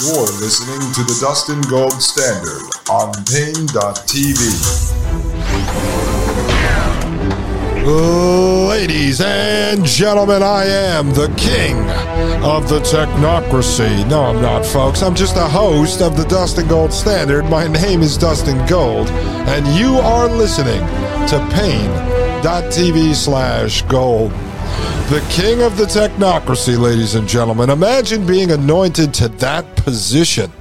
You're listening to the Dustin Gold Standard on Paine.tv. Ladies and gentlemen, I am the king of the technocracy. No, I'm not, folks. I'm just a host of the Dustin Gold Standard. My name is Dustin Gold, and you are listening to Paine.tv slash gold. The king of the technocracy, ladies and gentlemen. Imagine being anointed to that position.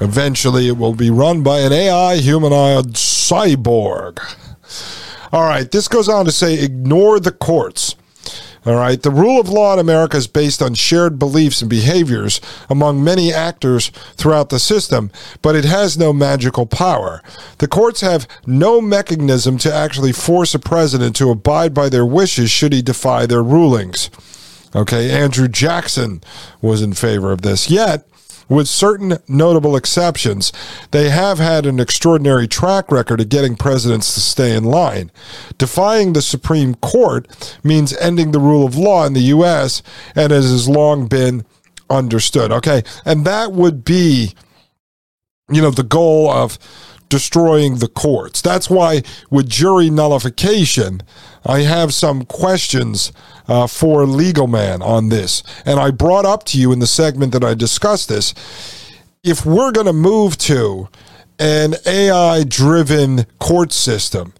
Eventually, it will be run by an AI humanoid cyborg. All right, this goes on to say ignore the courts. All right. The rule of law in America is based on shared beliefs and behaviors among many actors throughout the system, but it has no magical power. The courts have no mechanism to actually force a president to abide by their wishes should he defy their rulings. Okay. Andrew Jackson was in favor of this. Yet, with certain notable exceptions, they have had an extraordinary track record of getting presidents to stay in line. Defying the Supreme Court means ending the rule of law in the U.S., and it has long been understood. Okay, and that would be, you know, the goal of destroying the courts. That's why with jury nullification, I have some questions uh, for Legal Man on this. And I brought up to you in the segment that I discussed this. If we're going to move to an AI driven court system,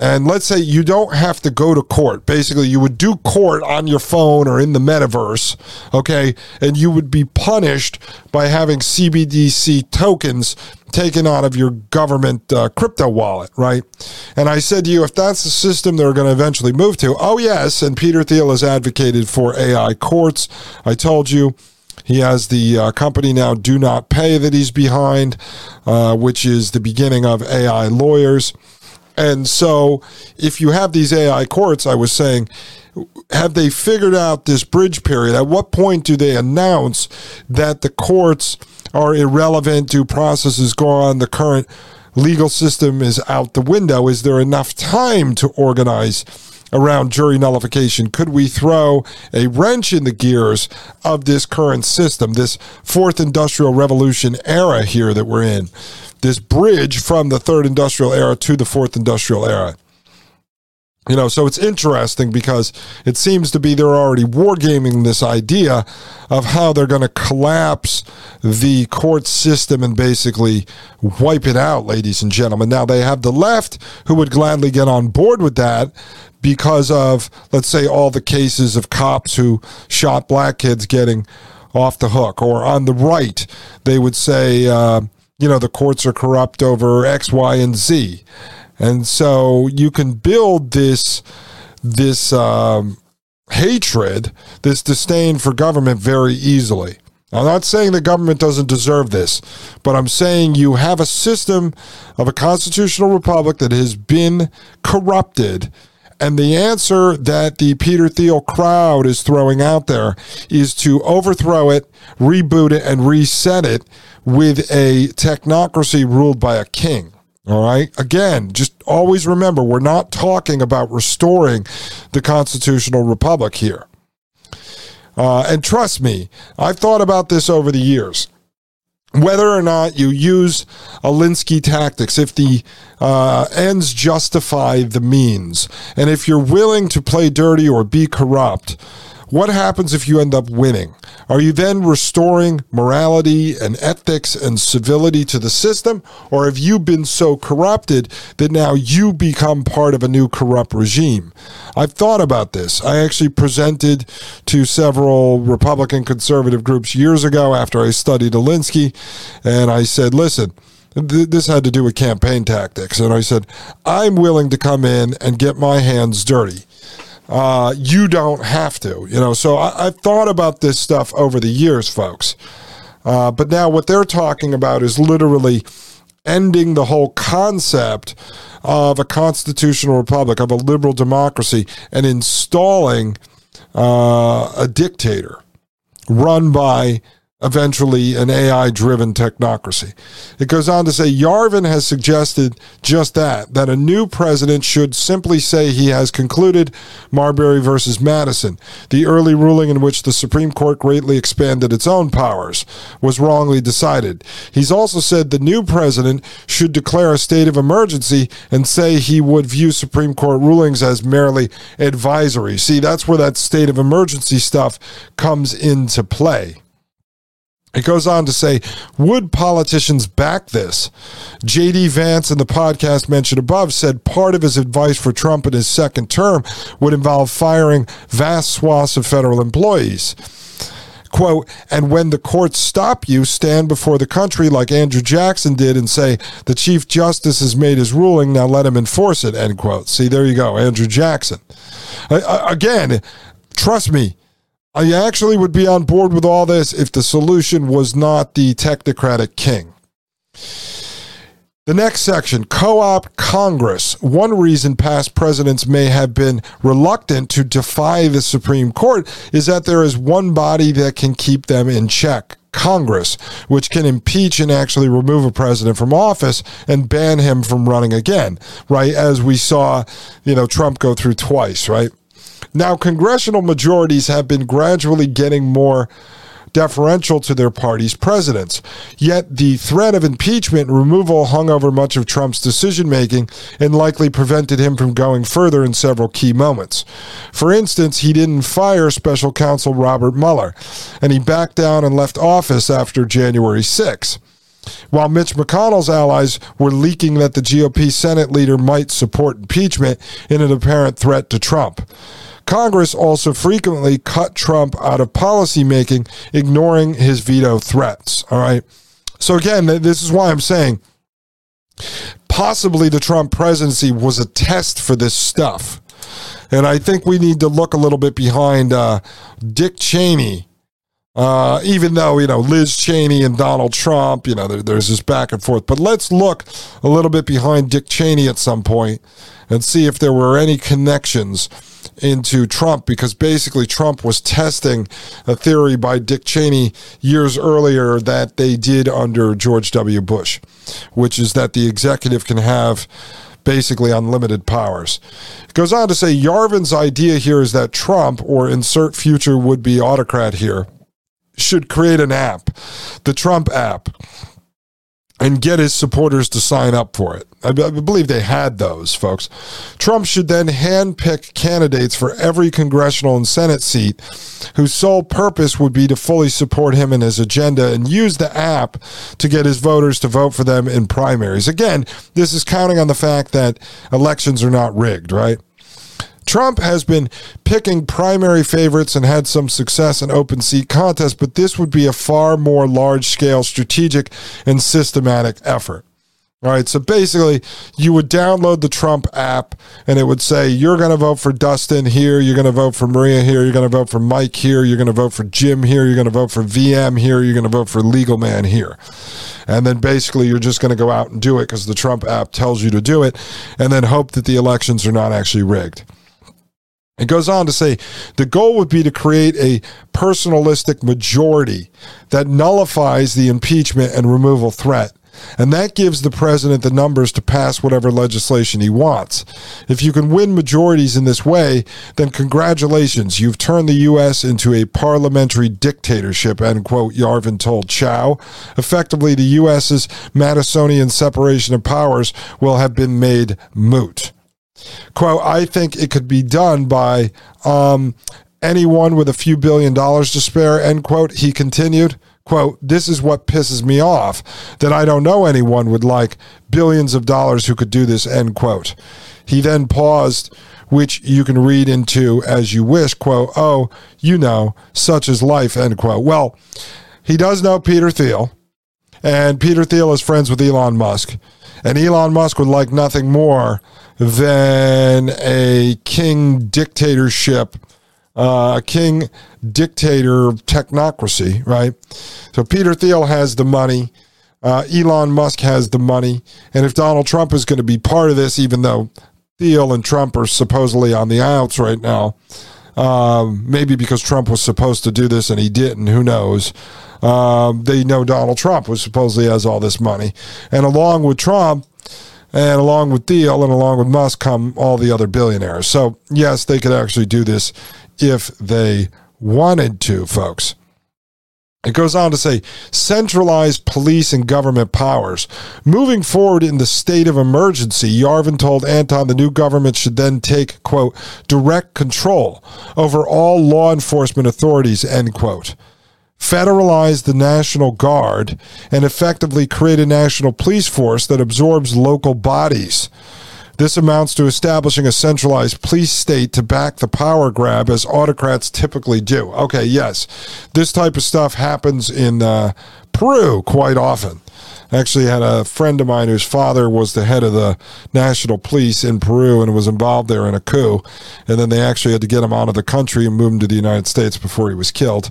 and let's say you don't have to go to court. Basically, you would do court on your phone or in the metaverse, okay? And you would be punished by having CBDC tokens taken out of your government uh, crypto wallet, right? And I said to you, if that's the system they're going to eventually move to, oh, yes. And Peter Thiel has advocated for AI courts. I told you. He has the uh, company now, Do Not Pay, that he's behind, uh, which is the beginning of AI lawyers. And so, if you have these AI courts, I was saying, have they figured out this bridge period? At what point do they announce that the courts are irrelevant? Do processes go on? The current legal system is out the window. Is there enough time to organize? around jury nullification? Could we throw a wrench in the gears of this current system, this fourth industrial revolution era here that we're in? This bridge from the third industrial era to the fourth industrial era. You know, so it's interesting because it seems to be they're already wargaming this idea of how they're going to collapse the court system and basically wipe it out, ladies and gentlemen. Now, they have the left who would gladly get on board with that because of, let's say, all the cases of cops who shot black kids getting off the hook. Or on the right, they would say, uh, you know, the courts are corrupt over X, Y, and Z. And so you can build this, this um, hatred, this disdain for government very easily. I'm not saying the government doesn't deserve this, but I'm saying you have a system of a constitutional republic that has been corrupted. And the answer that the Peter Thiel crowd is throwing out there is to overthrow it, reboot it, and reset it with a technocracy ruled by a king. All right. Again, just always remember we're not talking about restoring the constitutional republic here. Uh, and trust me, I've thought about this over the years. Whether or not you use Alinsky tactics, if the uh, ends justify the means, and if you're willing to play dirty or be corrupt, what happens if you end up winning? Are you then restoring morality and ethics and civility to the system? Or have you been so corrupted that now you become part of a new corrupt regime? I've thought about this. I actually presented to several Republican conservative groups years ago after I studied Alinsky, and I said, listen, this had to do with campaign tactics. And I said, I'm willing to come in and get my hands dirty. Uh, you don't have to, you know. So I, have thought about this stuff over the years, folks. Uh, but now what they're talking about is literally ending the whole concept of a constitutional republic, of a liberal democracy, and installing uh, a dictator run by eventually an AI driven technocracy. It goes on to say Yarvin has suggested just that, that a new president should simply say he has concluded Marbury versus Madison. The early ruling in which the Supreme Court greatly expanded its own powers was wrongly decided. He's also said the new president should declare a state of emergency and say he would view Supreme Court rulings as merely advisory. See, that's where that state of emergency stuff comes into play. It goes on to say, would politicians back this? J.D. Vance in the podcast mentioned above said part of his advice for Trump in his second term would involve firing vast swaths of federal employees. Quote, and when the courts stop you, stand before the country like Andrew Jackson did and say, the Chief Justice has made his ruling, now let him enforce it, end quote. See, there you go, Andrew Jackson. Again, trust me, I actually would be on board with all this if the solution was not the technocratic king. The next section, co op Congress. One reason past presidents may have been reluctant to defy the Supreme Court is that there is one body that can keep them in check. Congress, which can impeach and actually remove a president from office and ban him from running again, right? As we saw, you know, Trump go through twice, right? Now, congressional majorities have been gradually getting more deferential to their party's presidents. Yet the threat of impeachment removal hung over much of Trump's decision making and likely prevented him from going further in several key moments. For instance, he didn't fire special counsel Robert Mueller, and he backed down and left office after January 6 while Mitch McConnell's allies were leaking that the GOP Senate leader might support impeachment in an apparent threat to Trump. Congress also frequently cut Trump out of policymaking, ignoring his veto threats. All right. So, again, this is why I'm saying possibly the Trump presidency was a test for this stuff. And I think we need to look a little bit behind uh, Dick Cheney. Uh, even though, you know, Liz Cheney and Donald Trump, you know, there, there's this back and forth. But let's look a little bit behind Dick Cheney at some point and see if there were any connections into Trump because basically Trump was testing a theory by Dick Cheney years earlier that they did under George W. Bush, which is that the executive can have basically unlimited powers. It goes on to say Yarvin's idea here is that Trump, or insert future would be autocrat here, should create an app, the Trump app and get his supporters to sign up for it. I believe they had those, folks. Trump should then handpick candidates for every congressional and Senate seat whose sole purpose would be to fully support him and his agenda and use the app to get his voters to vote for them in primaries. Again, this is counting on the fact that elections are not rigged, right? Trump has been picking primary favorites and had some success in open seat contests, but this would be a far more large scale strategic and systematic effort. All right, so basically, you would download the Trump app and it would say, You're going to vote for Dustin here, you're going to vote for Maria here, you're going to vote for Mike here, you're going to vote for Jim here, you're going to vote for VM here, you're going to vote for Legal Man here. And then basically, you're just going to go out and do it because the Trump app tells you to do it, and then hope that the elections are not actually rigged. It goes on to say the goal would be to create a personalistic majority that nullifies the impeachment and removal threat. And that gives the president the numbers to pass whatever legislation he wants. If you can win majorities in this way, then congratulations, you've turned the U.S. into a parliamentary dictatorship, end quote, Yarvin told Chow. Effectively, the U.S.'s Madisonian separation of powers will have been made moot. Quote, I think it could be done by um, anyone with a few billion dollars to spare, end quote. He continued, quote, this is what pisses me off, that I don't know anyone with like billions of dollars who could do this, end quote. He then paused, which you can read into as you wish, quote, oh, you know, such is life, end quote. Well, he does know Peter Thiel, and Peter Thiel is friends with Elon Musk. And Elon Musk would like nothing more than a king dictatorship, uh, a king dictator technocracy, right? So Peter Thiel has the money. Uh, Elon Musk has the money. And if Donald Trump is going to be part of this, even though Thiel and Trump are supposedly on the outs right now, Um, maybe because Trump was supposed to do this and he didn't. Who knows? Um, they know Donald Trump was supposedly has all this money, and along with Trump, and along with Thiel and along with Musk come all the other billionaires. So yes, they could actually do this if they wanted to, folks. It goes on to say centralized police and government powers. Moving forward in the state of emergency, Yarvin told Anton the new government should then take, quote, direct control over all law enforcement authorities, end quote. Federalize the National Guard and effectively create a national police force that absorbs local bodies. This amounts to establishing a centralized police state to back the power grab, as autocrats typically do. Okay, yes, this type of stuff happens in uh, Peru quite often. Actually, had a friend of mine whose father was the head of the national police in Peru and was involved there in a coup. And then they actually had to get him out of the country and move him to the United States before he was killed.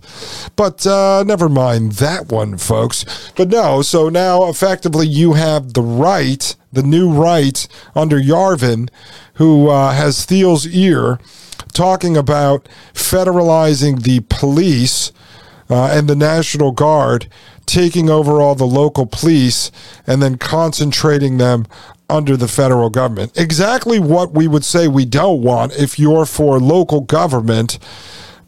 But uh, never mind that one, folks. But no, so now effectively you have the right, the new right under Yarvin, who uh, has Thiel's ear talking about federalizing the police. Uh, and the National Guard taking over all the local police and then concentrating them under the federal government. Exactly what we would say we don't want if you're for local government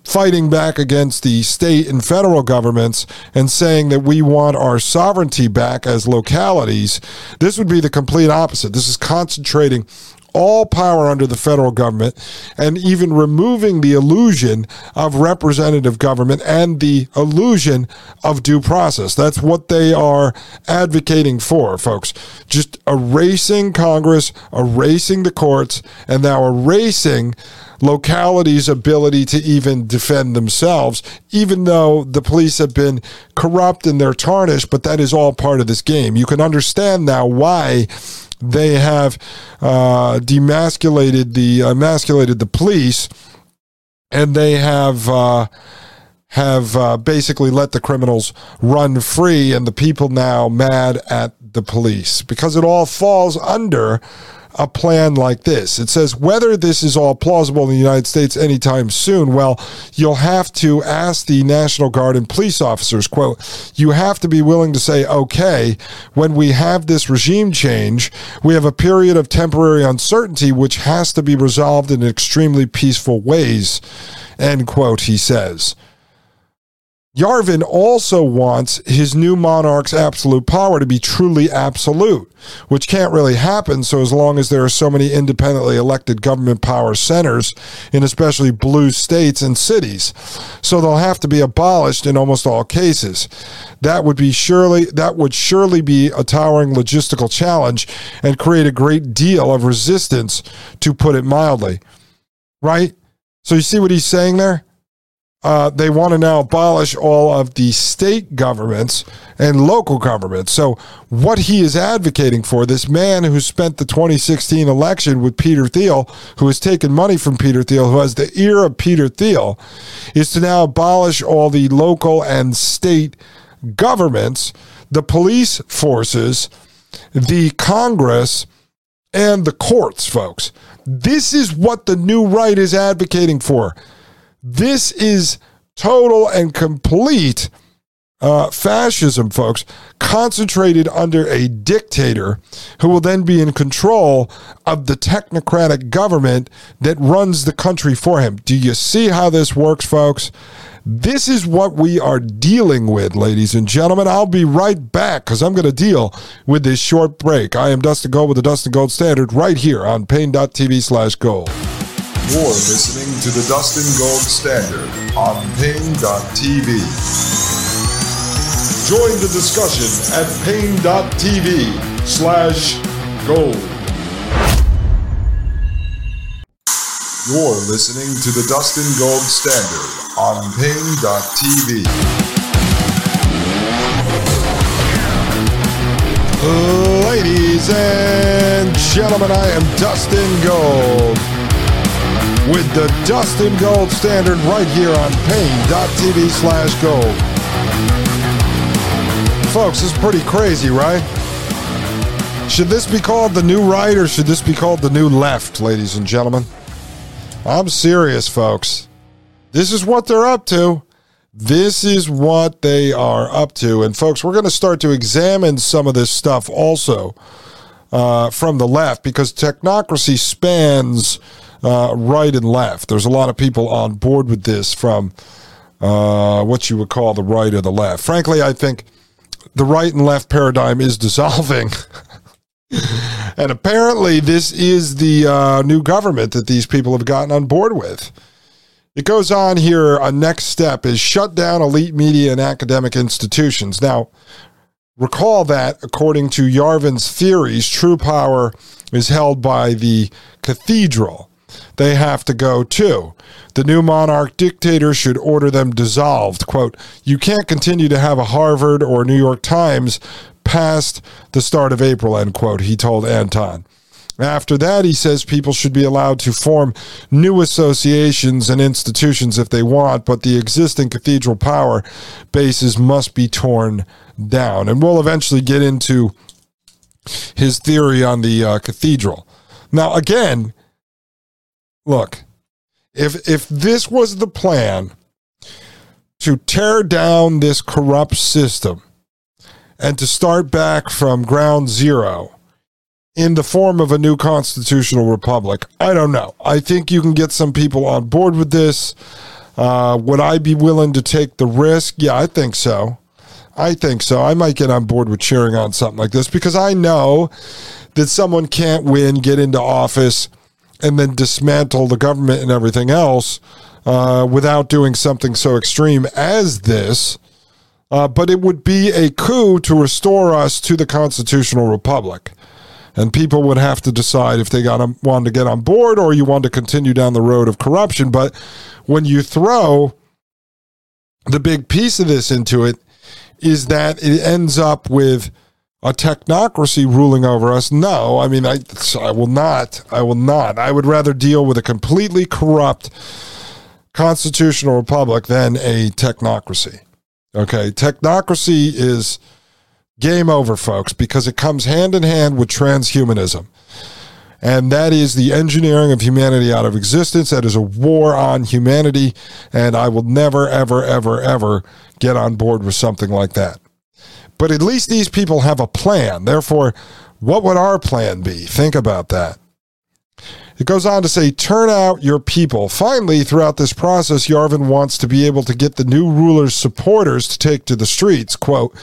fighting back against the state and federal governments and saying that we want our sovereignty back as localities. This would be the complete opposite. This is concentrating all power under the federal government and even removing the illusion of representative government and the illusion of due process. That's what they are advocating for, folks. Just erasing Congress, erasing the courts, and now erasing localities' ability to even defend themselves, even though the police have been corrupt and they're tarnished, but that is all part of this game. You can understand now why they have uh, demasculated the emasculated the police, and they have uh, have uh, basically let the criminals run free, and the people now mad at the police. Because it all falls under a plan like this. It says whether this is all plausible in the United States anytime soon. Well, you'll have to ask the National Guard and police officers, quote, you have to be willing to say, okay, when we have this regime change, we have a period of temporary uncertainty which has to be resolved in extremely peaceful ways, end quote, he says. Yarvin also wants his new monarch's absolute power to be truly absolute, which can't really happen so as long as there are so many independently elected government power centers in especially blue states and cities. So they'll have to be abolished in almost all cases. That would be surely that would surely be a towering logistical challenge and create a great deal of resistance to put it mildly. Right? So you see what he's saying there? Uh, they want to now abolish all of the state governments and local governments. So, what he is advocating for, this man who spent the 2016 election with Peter Thiel, who has taken money from Peter Thiel, who has the ear of Peter Thiel, is to now abolish all the local and state governments, the police forces, the Congress, and the courts, folks. This is what the new right is advocating for. This is total and complete uh, fascism, folks, concentrated under a dictator who will then be in control of the technocratic government that runs the country for him. Do you see how this works, folks? This is what we are dealing with, ladies and gentlemen. I'll be right back because I'm going to deal with this short break. I am Dustin Gold with the Dustin Gold Standard right here on Paine.tv slash gold. You're listening to the Dustin Gold Standard on Paine.tv. Join the discussion at Paine.tv slash gold. You're listening to the Dustin Gold Standard on Paine.tv. Ladies and gentlemen, I am Dustin Gold with the Dustin Gold Standard right here on Paine.tv slash gold. Folks, is pretty crazy, right? Should this be called the new right or should this be called the new left, ladies and gentlemen? I'm serious, folks. this is what they're up to. This is what they are up to. And folks, we're going to start to examine some of this stuff also uh, from the left because technocracy spans uh, right and left. There's a lot of people on board with this from uh, what you would call the right or the left. Frankly, I think the right and left paradigm is dissolving. and apparently, this is the uh, new government that these people have gotten on board with. It goes on here. A next step is shut down elite media and academic institutions. Now, recall that according to Yarvin's theories, true power is held by the cathedral. They have to go too. The new monarch dictator should order them dissolved. Quote, You can't continue to have a Harvard or New York Times past the start of April, end quote, he told Anton. After that, he says people should be allowed to form new associations and institutions if they want, but the existing cathedral power bases must be torn down. And we'll eventually get into his theory on the uh, cathedral. Now, again, look, if if this was the plan to tear down this corrupt system and to start back from ground zero in the form of a new constitutional republic. I don't know. I think you can get some people on board with this. Uh, would I be willing to take the risk? Yeah, I think so. I think so. I might get on board with cheering on something like this because I know that someone can't win, get into office, and then dismantle the government and everything else uh, without doing something so extreme as this. Uh, but it would be a coup to restore us to the constitutional republic and people would have to decide if they got wanted to get on board or you want to continue down the road of corruption. But when you throw the big piece of this into it, is that it ends up with a technocracy ruling over us. No, I mean, I, I will not. I will not. I would rather deal with a completely corrupt constitutional republic than a technocracy. Okay, technocracy is game over, folks, because it comes hand in hand with transhumanism. And that is the engineering of humanity out of existence. That is a war on humanity. And I will never, ever, ever, ever get on board with something like that. But at least these people have a plan. Therefore, what would our plan be? Think about that. It goes on to say, turn out your people. Finally, throughout this process, Yarvin wants to be able to get the new ruler's supporters to take to the streets. Quote,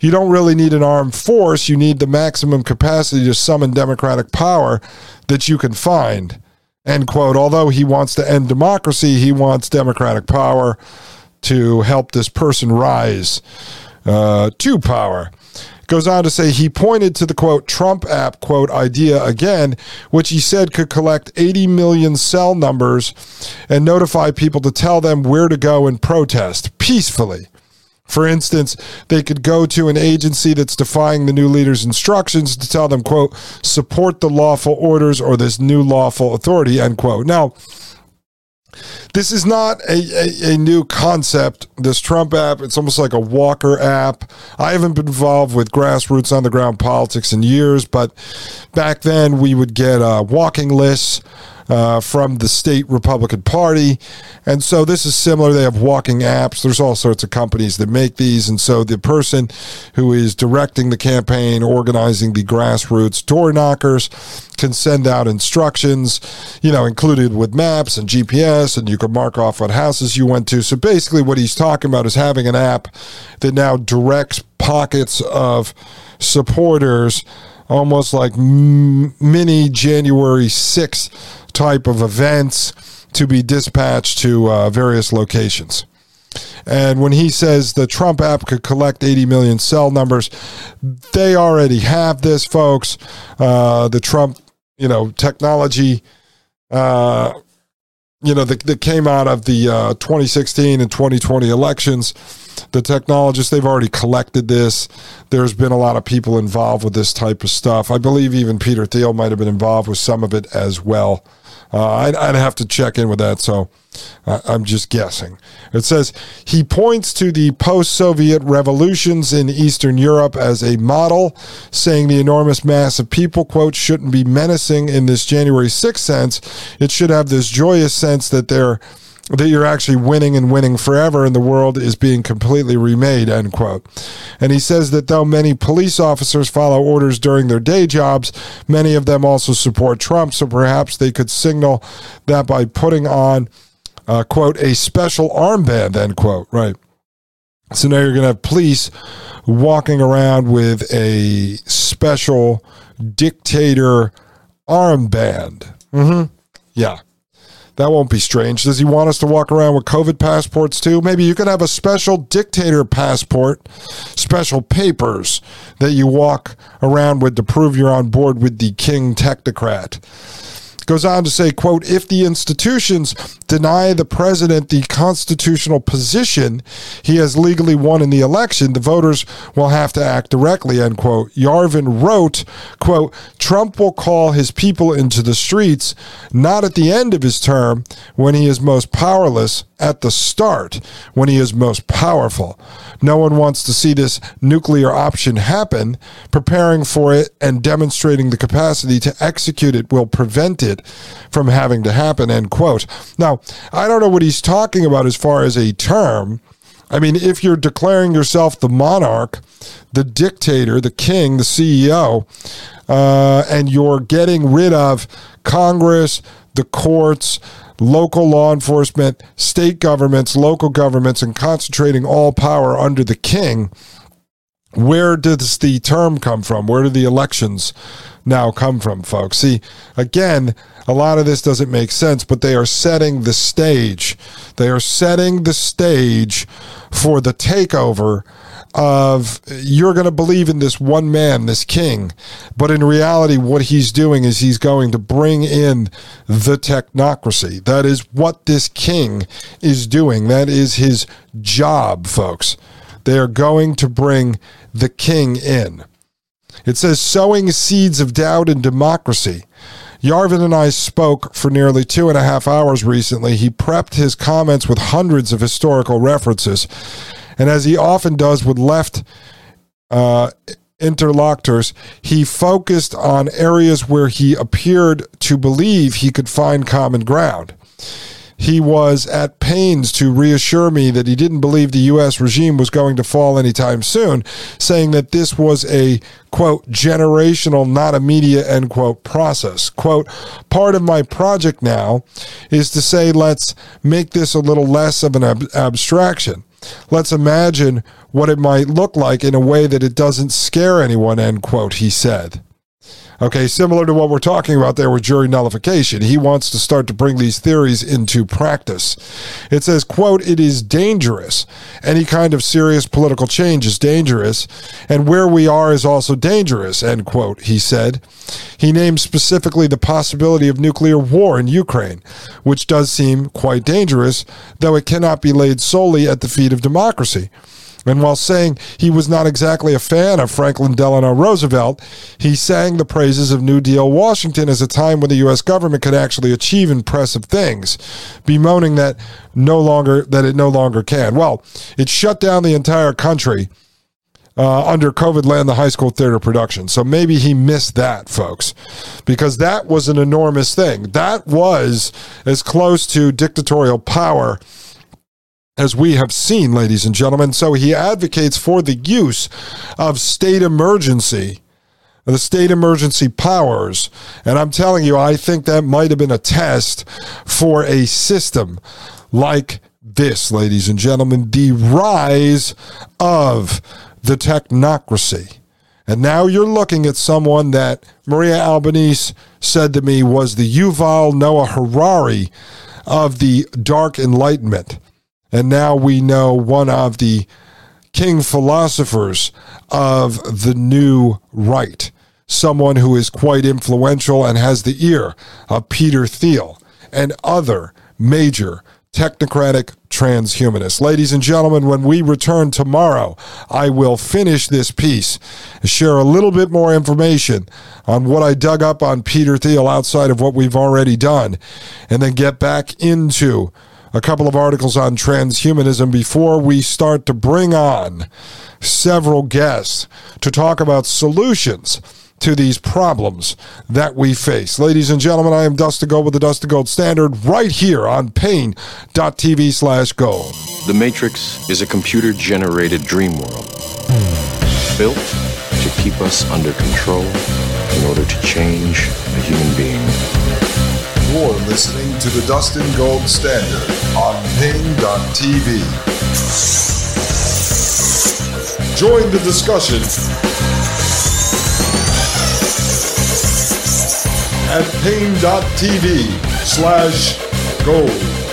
you don't really need an armed force. You need the maximum capacity to summon democratic power that you can find. End quote. Although he wants to end democracy, he wants democratic power to help this person rise uh, to power goes on to say he pointed to the quote Trump app quote idea again, which he said could collect 80 million cell numbers and notify people to tell them where to go and protest peacefully. For instance, they could go to an agency that's defying the new leader's instructions to tell them, quote, support the lawful orders or this new lawful authority, end quote. Now, this is not a, a, a, new concept. This Trump app, it's almost like a Walker app. I haven't been involved with grassroots on the ground politics in years, but back then we would get uh, walking lists uh, from the state Republican Party. And so this is similar. They have walking apps. There's all sorts of companies that make these. And so the person who is directing the campaign, organizing the grassroots door knockers, can send out instructions, you know, included with maps and GPS, and you can mark off what houses you went to. So basically, what he's talking about is having an app that now directs pockets of supporters almost like mini January 6th type of events to be dispatched to uh, various locations. And when he says the Trump app could collect 80 million cell numbers, they already have this, folks. Uh, the Trump, you know, technology, uh, you know, that, that came out of the uh, 2016 and 2020 elections. The technologists, they've already collected this. There's been a lot of people involved with this type of stuff. I believe even Peter Thiel might have been involved with some of it as well. Uh, I'd, I'd, have to check in with that, so uh, I'm just guessing. It says he points to the post Soviet revolutions in Eastern Europe as a model, saying the enormous mass of people, quote, shouldn't be menacing in this January 6th sense. It should have this joyous sense that they're that you're actually winning and winning forever and the world is being completely remade, end quote. And he says that though many police officers follow orders during their day jobs, many of them also support Trump, so perhaps they could signal that by putting on, uh, quote, a special armband, end quote, right. So now you're going to have police walking around with a special dictator armband. Mm-hmm. Yeah. That won't be strange. Does he want us to walk around with COVID passports too? Maybe you could have a special dictator passport, special papers that you walk around with to prove you're on board with the king technocrat goes on to say quote if the institutions deny the president the constitutional position he has legally won in the election the voters will have to act directly end quote. Yarvin wrote quote trump will call his people into the streets not at the end of his term when he is most powerless at the start when he is most powerful. No one wants to see this nuclear option happen. Preparing for it and demonstrating the capacity to execute it will prevent it from having to happen. End quote. Now, I don't know what he's talking about as far as a term. I mean, if you're declaring yourself the monarch, the dictator, the king, the CEO, uh, and you're getting rid of Congress, the courts, local law enforcement, state governments, local governments, and concentrating all power under the king. Where does the term come from? Where do the elections now come from, folks? See, again, a lot of this doesn't make sense, but they are setting the stage. They are setting the stage for the takeover of you're going to believe in this one man, this king. But in reality, what he's doing is he's going to bring in the technocracy. That is what this king is doing. That is his job, folks. They are going to bring the king in. It says sowing seeds of doubt in democracy. Yarvin and I spoke for nearly two and a half hours recently. He prepped his comments with hundreds of historical references. And as he often does with left uh, interlocutors, he focused on areas where he appeared to believe he could find common ground. He was at pains to reassure me that he didn't believe the U.S. regime was going to fall anytime soon, saying that this was a, quote, generational, not immediate, end quote, process. Quote, part of my project now is to say, let's make this a little less of an ab- abstraction. Let's imagine what it might look like in a way that it doesn't scare anyone, end quote, he said. Okay, similar to what we're talking about there with jury nullification. He wants to start to bring these theories into practice. It says, quote, it is dangerous. Any kind of serious political change is dangerous, and where we are is also dangerous, end quote, he said. He named specifically the possibility of nuclear war in Ukraine, which does seem quite dangerous, though it cannot be laid solely at the feet of democracy. And while saying he was not exactly a fan of Franklin Delano Roosevelt, he sang the praises of New Deal Washington as a time when the U.S. government could actually achieve impressive things, bemoaning that no longer that it no longer can. Well, it shut down the entire country uh, under COVID land the high school theater production. So maybe he missed that, folks, because that was an enormous thing. That was as close to dictatorial power as we have seen, ladies and gentlemen. So he advocates for the use of state emergency, the state emergency powers. And I'm telling you, I think that might have been a test for a system like this, ladies and gentlemen, the rise of the technocracy. And now you're looking at someone that Maria Albanese said to me was the Yuval Noah Harari of the Dark Enlightenment. And now we know one of the king philosophers of the new right, someone who is quite influential and has the ear of Peter Thiel and other major technocratic transhumanists. Ladies and gentlemen, when we return tomorrow, I will finish this piece, share a little bit more information on what I dug up on Peter Thiel outside of what we've already done, and then get back into a couple of articles on transhumanism before we start to bring on several guests to talk about solutions to these problems that we face. Ladies and gentlemen, I am Dustin Gold with the Dustin Gold Standard right here on Paine.tv slash gold. The Matrix is a computer generated dream world built to keep us under control in order to change a human being. You're listening to the Dustin Gold Standard on Paine.tv. Join the discussion at Paine.tv slash gold.